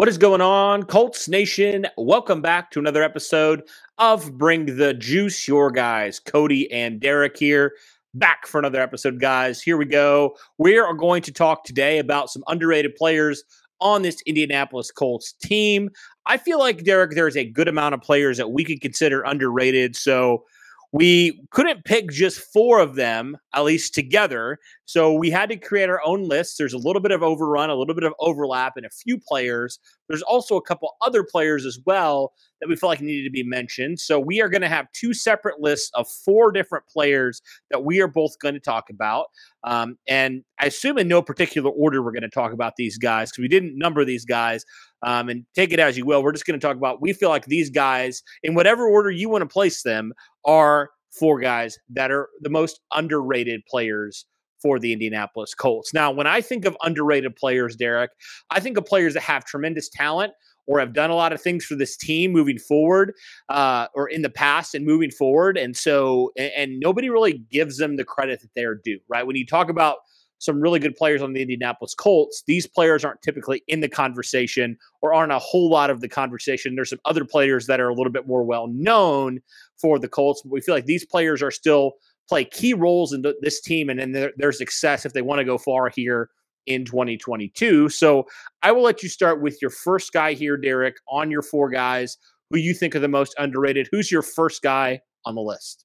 What is going on, Colts Nation? Welcome back to another episode of Bring the Juice. Your guys, Cody and Derek here, back for another episode, guys. Here we go. We are going to talk today about some underrated players on this Indianapolis Colts team. I feel like, Derek, there's a good amount of players that we could consider underrated. So, we couldn't pick just four of them, at least together. So we had to create our own list. There's a little bit of overrun, a little bit of overlap and a few players. There's also a couple other players as well that we feel like needed to be mentioned. So we are going to have two separate lists of four different players that we are both going to talk about. Um, and I assume in no particular order we're going to talk about these guys because we didn't number these guys. Um, and take it as you will. We're just going to talk about we feel like these guys, in whatever order you want to place them, are four guys that are the most underrated players for the Indianapolis Colts. Now, when I think of underrated players, Derek, I think of players that have tremendous talent or have done a lot of things for this team moving forward uh, or in the past and moving forward. And so, and, and nobody really gives them the credit that they're due, right? When you talk about some really good players on the Indianapolis Colts. These players aren't typically in the conversation or aren't a whole lot of the conversation. There's some other players that are a little bit more well known for the Colts, but we feel like these players are still play key roles in this team and in their, their success if they want to go far here in 2022. So I will let you start with your first guy here, Derek, on your four guys who you think are the most underrated. Who's your first guy on the list?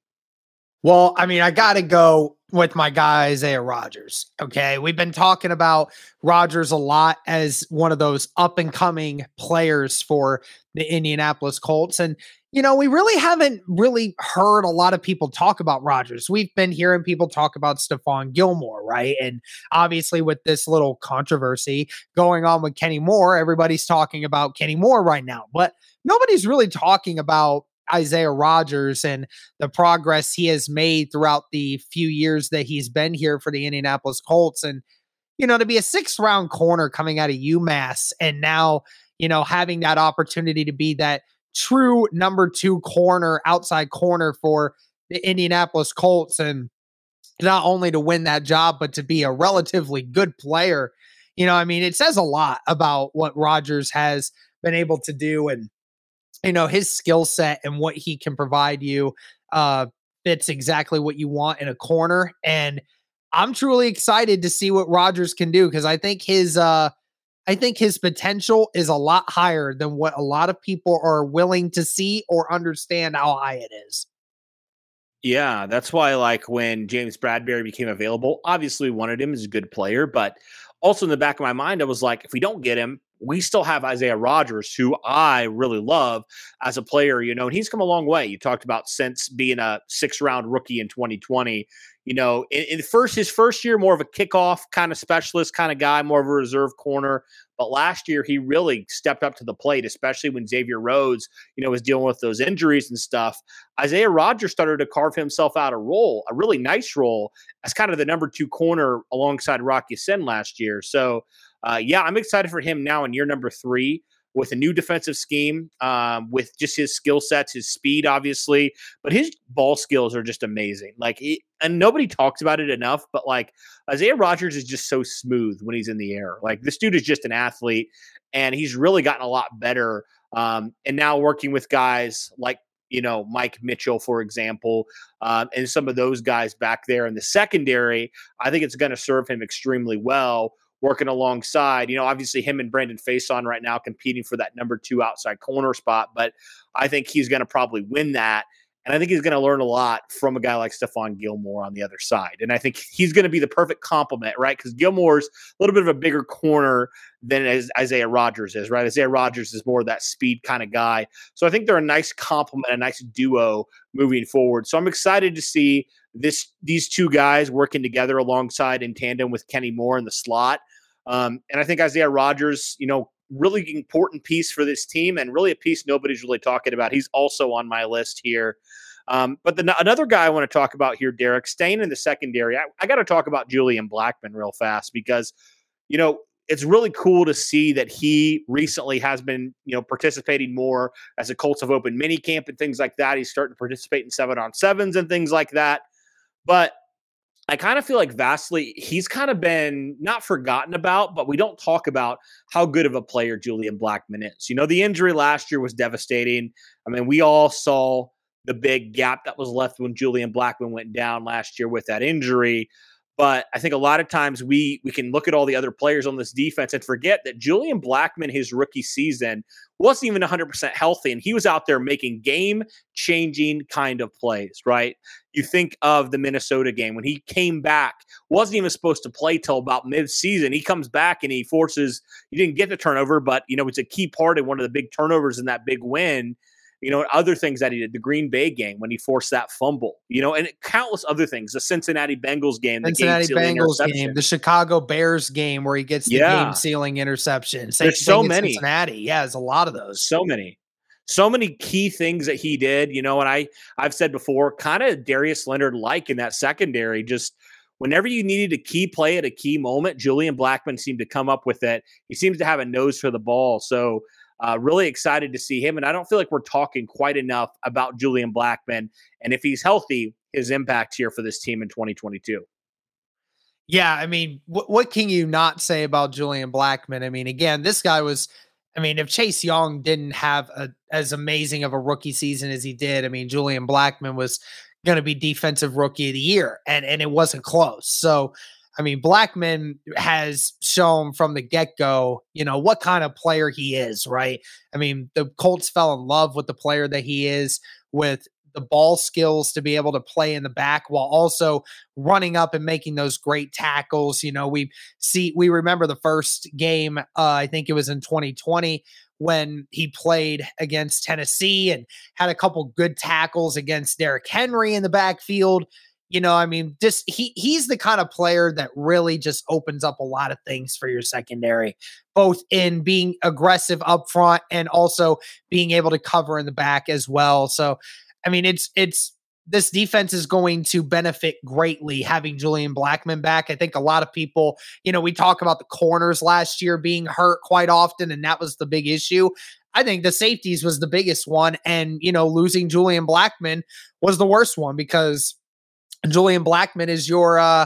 Well, I mean, I got to go with my guy, Isaiah Rodgers. Okay. We've been talking about Rodgers a lot as one of those up and coming players for the Indianapolis Colts. And, you know, we really haven't really heard a lot of people talk about Rodgers. We've been hearing people talk about Stephon Gilmore, right? And obviously, with this little controversy going on with Kenny Moore, everybody's talking about Kenny Moore right now. But nobody's really talking about Isaiah Rodgers and the progress he has made throughout the few years that he's been here for the Indianapolis Colts. And, you know, to be a sixth round corner coming out of UMass and now, you know, having that opportunity to be that true number two corner, outside corner for the Indianapolis Colts. And not only to win that job, but to be a relatively good player. You know, I mean, it says a lot about what Rodgers has been able to do. And, you know his skill set and what he can provide you uh fits exactly what you want in a corner and i'm truly excited to see what rodgers can do because i think his uh i think his potential is a lot higher than what a lot of people are willing to see or understand how high it is. Yeah, that's why like when James Bradberry became available, obviously we wanted him as a good player, but also in the back of my mind, I was like, if we don't get him, we still have Isaiah Rodgers, who I really love as a player, you know, and he's come a long way. You talked about since being a six round rookie in 2020, you know, in, in first his first year, more of a kickoff kind of specialist kind of guy, more of a reserve corner. But last year, he really stepped up to the plate, especially when Xavier Rhodes, you know, was dealing with those injuries and stuff. Isaiah Rodgers started to carve himself out a role, a really nice role, as kind of the number two corner alongside Rock Ya-Sin last year. So uh, yeah, I'm excited for him now in year number three with a new defensive scheme, um, with just his skill sets, his speed, obviously, but his ball skills are just amazing. Like, he, and nobody talks about it enough, but like Isaiah Rodgers is just so smooth when he's in the air. Like, this dude is just an athlete, and he's really gotten a lot better. Um, and now working with guys like you know, Mike Mitchell, for example, um, and some of those guys back there in the secondary, I think it's going to serve him extremely well working alongside. You know, obviously him and Brandon Facyson right now competing for that number two outside corner spot, but I think he's going to probably win that. And I think he's going to learn a lot from a guy like Stephon Gilmore on the other side. And I think he's going to be the perfect complement, right? Because Gilmore's a little bit of a bigger corner than Isaiah Rodgers is, right? Isaiah Rodgers is more that speed kind of guy. So I think they're a nice complement, a nice duo moving forward. So I'm excited to see this these two guys working together alongside in tandem with Kenny Moore in the slot. Um, and I think Isaiah Rodgers, you know, really important piece for this team and really a piece nobody's really talking about. He's also on my list here. Um, but the, another guy I want to talk about here, Derek, staying in the secondary, I, I got to talk about Julian Blackmon real fast because, you know, it's really cool to see that he recently has been, you know, participating more as a Colts have opened mini camp and things like that. He's starting to participate in seven on sevens and things like that. But I kind of feel like vastly he's kind of been not forgotten about, but we don't talk about how good of a player Julian Blackmon is. You know, the injury last year was devastating. I mean, we all saw the big gap that was left when Julian Blackmon went down last year with that injury. But I think a lot of times we we can look at all the other players on this defense and forget that Julian Blackmon, his rookie season, wasn't even 100% healthy, and he was out there making game changing kind of plays. Right? You think of the Minnesota game when he came back, wasn't even supposed to play till about mid season. He comes back and he forces. He didn't get the turnover, but you know it's a key part in one of the big turnovers in that big win you know, other things that he did, the Green Bay game when he forced that fumble, you know, and countless other things, the Cincinnati Bengals game, the Cincinnati Bengals game, the Chicago Bears game where he gets the yeah. game sealing interception. Same There's so many. Cincinnati. Yeah, there's a lot of those. So many. So many key things that he did, you know, and I I've said before, kind of Darius Leonard like in that secondary, just whenever you needed a key play at a key moment, Julian Blackmon seemed to come up with it. He seems to have a nose for the ball. So uh, really excited to see him. And I don't feel like we're talking quite enough about Julian Blackmon And if he's healthy, his impact here for this team in 2022. Yeah, I mean, wh- what can you not say about Julian Blackmon? I mean, again, this guy was. I mean, if Chase Young didn't have a, as amazing of a rookie season as he did, I mean, Julian Blackmon was going to be defensive rookie of the year, and and it wasn't close. So I mean, Blackmon has shown from the get go, you know, what kind of player he is, right? I mean, the Colts fell in love with the player that he is, with the ball skills to be able to play in the back while also running up and making those great tackles. You know, we see, we remember the first game, uh, I think it was in 2020 when he played against Tennessee and had a couple good tackles against Derrick Henry in the backfield. You know, I mean, just he he's the kind of player that really just opens up a lot of things for your secondary, both in being aggressive up front and also being able to cover in the back as well. So, I mean, it's it's this defense is going to benefit greatly having Julian Blackmon back. I think a lot of people, you know, we talk about the corners last year being hurt quite often, and that was the big issue. I think the safeties was the biggest one. And, you know, losing Julian Blackmon was the worst one because Julian Blackmon is your uh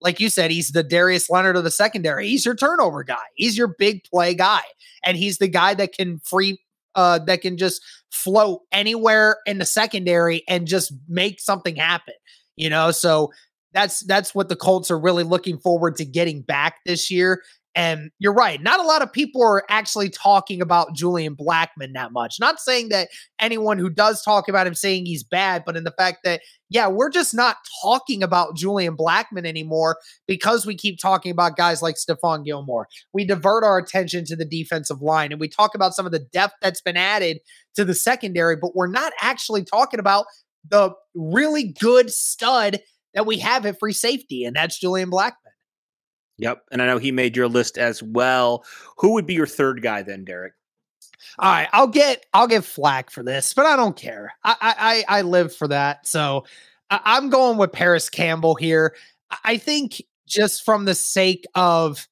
like you said, he's the Darius Leonard of the secondary. He's your turnover guy. He's your big play guy. And he's the guy that can free uh that can just float anywhere in the secondary and just make something happen. You know, so that's that's what the Colts are really looking forward to getting back this year. And you're right. Not a lot of people are actually talking about Julian Blackmon that much. Not saying that anyone who does talk about him saying he's bad, but in the fact that, yeah, we're just not talking about Julian Blackmon anymore because we keep talking about guys like Stephon Gilmore. We divert our attention to the defensive line and we talk about some of the depth that's been added to the secondary, but we're not actually talking about the really good stud that we have at free safety, and that's Julian Blackmon. Yep. And I know he made your list as well. Who would be your third guy then, Derek? All right, I'll get I'll get flack for this, but I don't care. I I I live for that. So I, am going with Parris Campbell here. I think just from the sake of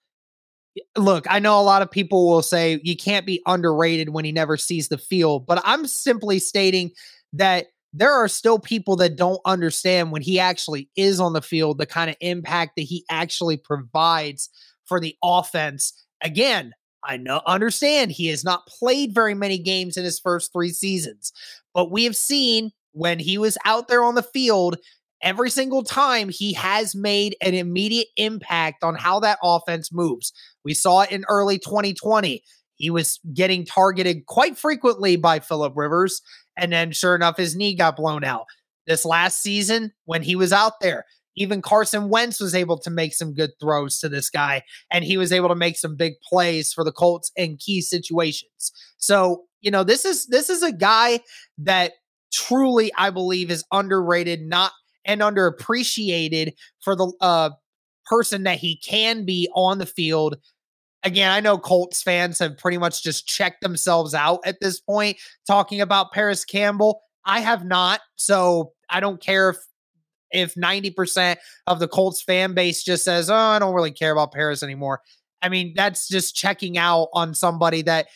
look, I know a lot of people will say you can't be underrated when he never sees the field, but I'm simply stating that there are still people that don't understand when he actually is on the field, the kind of impact that he actually provides for the offense. Again, I know understand he has not played very many games in his first 3 seasons, but we have seen when he was out there on the field every single time he has made an immediate impact on how that offense moves. We saw it in early 2020. He was getting targeted quite frequently by Philip Rivers. And then, sure enough, his knee got blown out. This last season, when he was out there, even Carson Wentz was able to make some good throws to this guy, and he was able to make some big plays for the Colts in key situations. So, you know, this is this is a guy that truly, I believe, is underrated, not and underappreciated for the uh, person that he can be on the field. Again, I know Colts fans have pretty much just checked themselves out at this point talking about Parris Campbell. I have not. So I don't care if if 90% of the Colts fan base just says, "Oh, I don't really care about Parris anymore." I mean, that's just checking out on somebody that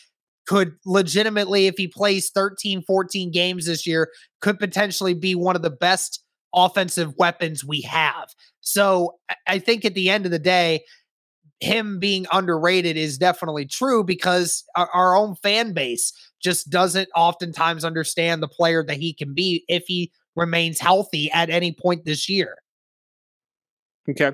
could legitimately if he plays 13 14 games this year could potentially be one of the best offensive weapons we have. So I think at the end of the day, him being underrated is definitely true because our, our, own fan base just doesn't oftentimes understand the player that he can be if he remains healthy at any point this year. Okay.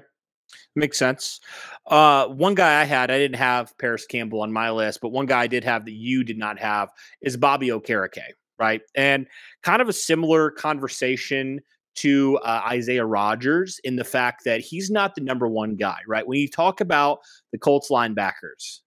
Makes sense. Uh, one guy I had, I didn't have Parris Campbell on my list, but one guy I did have that you did not have is Bobby Okereke, right? And kind of a similar conversation to uh, Isaiah Rodgers in the fact that he's not the number one guy, right? When you talk about the Colts linebackers,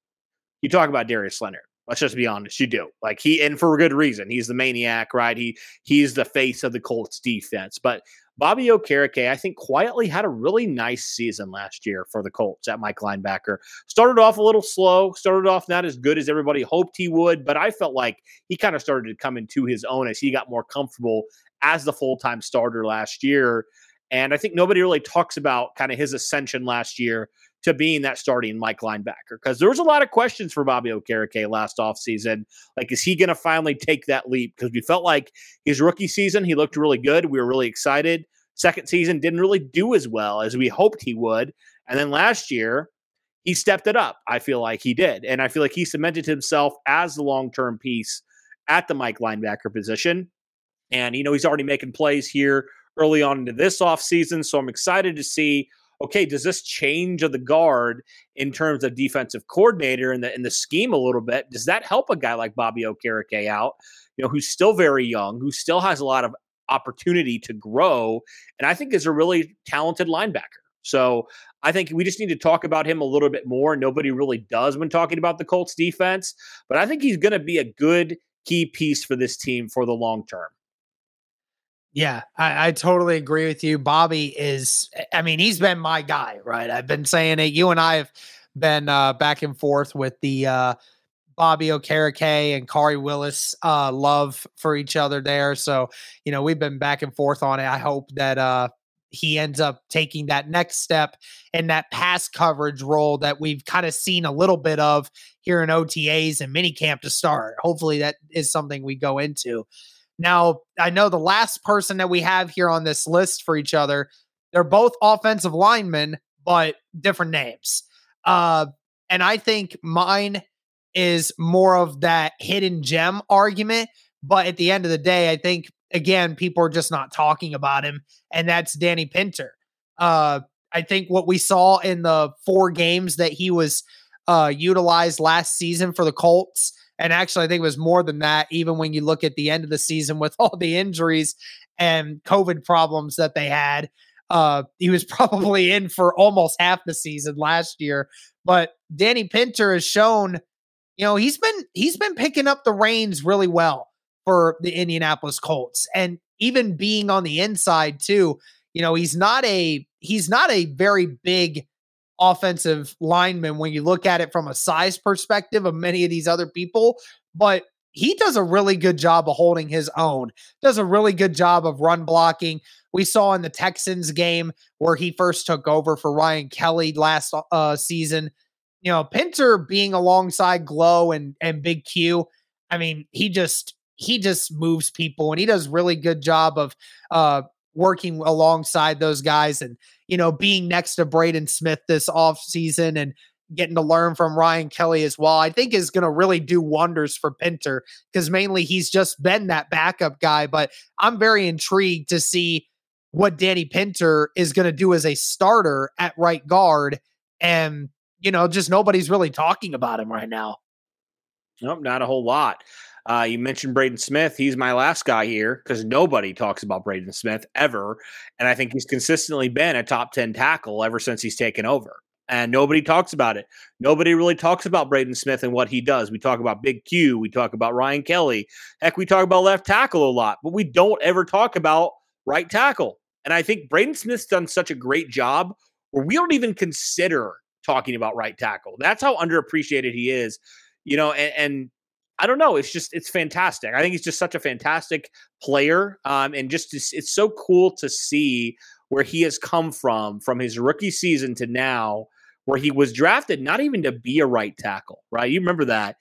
you talk about Darius Leonard. Let's just be honest, you do. Like he, and for a good reason. He's the maniac, right? He he's the face of the Colts defense. But Bobby Okereke, I think, quietly had a really nice season last year for the Colts at Mike linebacker. Started off a little slow, started off not as good as everybody hoped he would, but I felt like he kind of started to come into his own as he got more comfortable as the full time starter last year. And I think nobody really talks about kind of his ascension last year to being that starting Mike linebacker because there was a lot of questions for Bobby Okereke last offseason. Like, is he going to finally take that leap? Because we felt like his rookie season, he looked really good. We were really excited. Second season didn't really do as well as we hoped he would. And then last year, he stepped it up. I feel like he did. And I feel like he cemented himself as the long term piece at the Mike linebacker position. And, you know, he's already making plays here early on into this offseason. So I'm excited to see okay, does this change of the guard in terms of defensive coordinator and the in the scheme a little bit? Does that help a guy like Bobby Okereke out, you know, who's still very young, who still has a lot of opportunity to grow, and I think is a really talented linebacker. So I think we just need to talk about him a little bit more. Nobody really does when talking about the Colts defense, but I think he's going to be a good key piece for this team for the long term. Yeah, I, I, totally agree with you. Bobby is, I mean, he's been my guy, right? I've been saying it. You and I have been uh, back and forth with the uh, Bobby Okereke and Khari Willis uh, love for each other there. So, you know, we've been back and forth on it. I hope that uh, he ends up taking that next step in that pass coverage role that we've kind of seen a little bit of here in OTAs and minicamp to start. Hopefully, that is something we go into. Now, I know the last person that we have here on this list for each other, they're both offensive linemen, but different names. Uh, and I think mine is more of that hidden gem argument. But at the end of the day, I think, again, people are just not talking about him, and that's Danny Pinter. Uh, I think what we saw in the four games that he was uh, utilized last season for the Colts and actually, I think it was more than that, even when you look at the end of the season with all the injuries and COVID problems that they had. Uh, he was probably in for almost half the season last year. But Danny Pinter has shown, you know, he's been he's been picking up the reins really well for the Indianapolis Colts. And even being on the inside too, you know, he's not a he's not a very big offensive lineman when you look at it from a size perspective of many of these other people, but he does a really good job of holding his own, does a really good job of run blocking. We saw in the Texans game where he first took over for Ryan Kelly last uh, season. you know, Pinter being alongside Glow and and Big Q, I mean, he just he just moves people and he does really good job of uh working alongside those guys and you know being next to Braden Smith this off season and getting to learn from Ryan Kelly as well, I think is going to really do wonders for Pinter because mainly he's just been that backup guy. But I'm very intrigued to see what Danny Pinter is going to do as a starter at right guard. And, you know, just nobody's really talking about him right now. Nope, not a whole lot. Uh, you mentioned Braden Smith. He's my last guy here because nobody talks about Braden Smith ever. And I think he's consistently been a top 10 tackle ever since he's taken over and nobody talks about it. Nobody really talks about Braden Smith and what he does. We talk about Big Q, we talk about Ryan Kelly. Heck, we talk about left tackle a lot, but we don't ever talk about right tackle. And I think Braden Smith's done such a great job where we don't even consider talking about right tackle. That's how underappreciated he is, you know, and, and I don't know. It's just it's fantastic. I think he's just such a fantastic player, um, and just it's so cool to see where he has come from from his rookie season to now where he was drafted not even to be a right tackle, right? You remember that.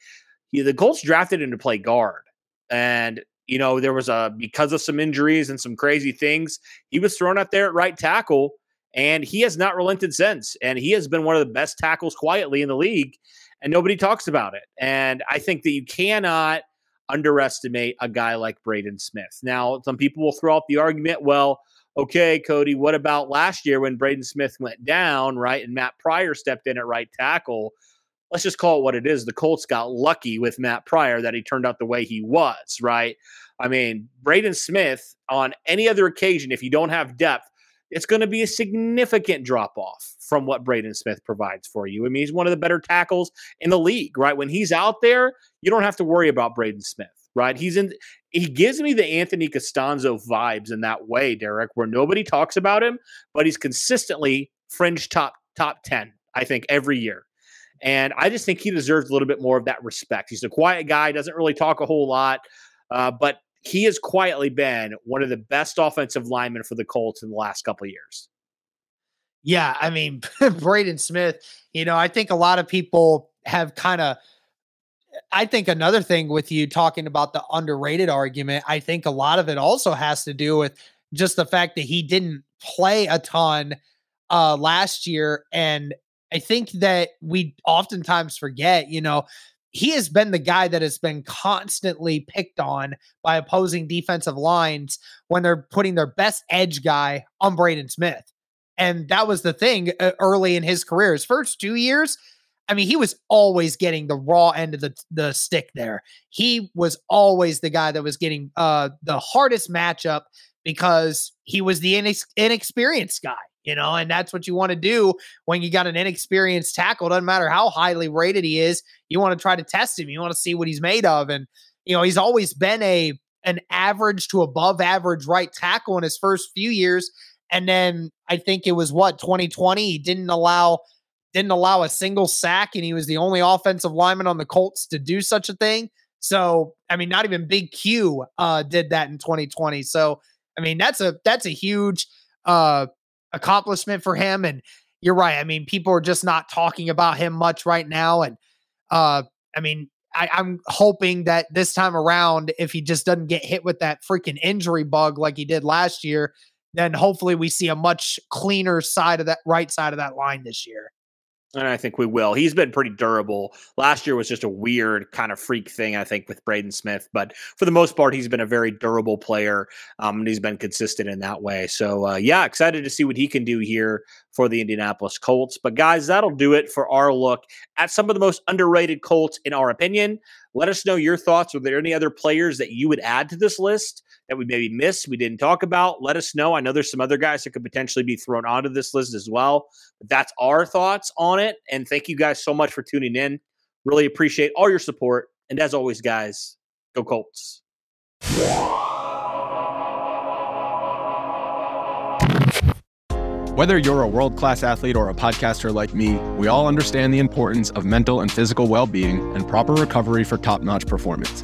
He, the Colts drafted him to play guard. And, you know, there was a, because of some injuries and some crazy things, he was thrown out there at right tackle and he has not relented since. And he has been one of the best tackles quietly in the league and nobody talks about it. And I think that you cannot underestimate a guy like Braden Smith. Now, some people will throw out the argument, well, okay, Cody, what about last year when Braden Smith went down, right? And Matt Pryor stepped in at right tackle. Let's just call it what it is. The Colts got lucky with Matt Pryor that he turned out the way he was, right? I mean, Braden Smith, on any other occasion, if you don't have depth, it's going to be a significant drop off from what Braden Smith provides for you. I mean, he's one of the better tackles in the league, right? When he's out there, you don't have to worry about Braden Smith right? He's in he gives me the Anthony Castonzo vibes in that way, Derek, where nobody talks about him, but he's consistently fringe top top 10, I think, every year. And I just think he deserves a little bit more of that respect. He's a quiet guy, doesn't really talk a whole lot, uh, but he has quietly been one of the best offensive linemen for the Colts in the last couple years. Yeah, I mean, Braden Smith, you know, I think a lot of people have kind of I think another thing with you talking about the underrated argument, I think a lot of it also has to do with just the fact that he didn't play a ton uh last year and I think that we oftentimes forget, you know, he has been the guy that has been constantly picked on by opposing defensive lines when they're putting their best edge guy on Braden Smith. And that was the thing uh, early in his career. His first two years, I mean, he was always getting the raw end of the, the stick there. He was always the guy that was getting uh, the hardest matchup because he was the inex- inexperienced guy, you know, and that's what you want to do when you got an inexperienced tackle. Doesn't matter how highly rated he is, you want to try to test him. You want to see what he's made of. And, you know, he's always been a an average to above average right tackle in his first few years. And then I think it was what 2020, he didn't allow didn't allow a single sack, and he was the only offensive lineman on the Colts to do such a thing. So, I mean, not even Big Q uh, did that in 2020. So, I mean, that's a that's a huge uh, accomplishment for him. And you're right. I mean, people are just not talking about him much right now. And uh, I mean, I, I'm hoping that this time around, if he just doesn't get hit with that freaking injury bug like he did last year, then hopefully we see a much cleaner side of that right side of that line this year. And I think we will. He's been pretty durable. Last year was just a weird kind of freak thing, I think, with Braden Smith. But for the most part, he's been a very durable player, um, and he's been consistent in that way. So, uh, yeah, excited to see what he can do here for the Indianapolis Colts. But, guys, that'll do it for our look at some of the most underrated Colts, in our opinion. Let us know your thoughts. Are there any other players that you would add to this list? That we maybe missed, we didn't talk about, let us know. I know there's some other guys that could potentially be thrown onto this list as well. But that's our thoughts on it. And thank you guys so much for tuning in. Really appreciate all your support. And as always, guys, go Colts. Whether you're a world class athlete or a podcaster like me, we all understand the importance of mental and physical well being and proper recovery for top notch performance.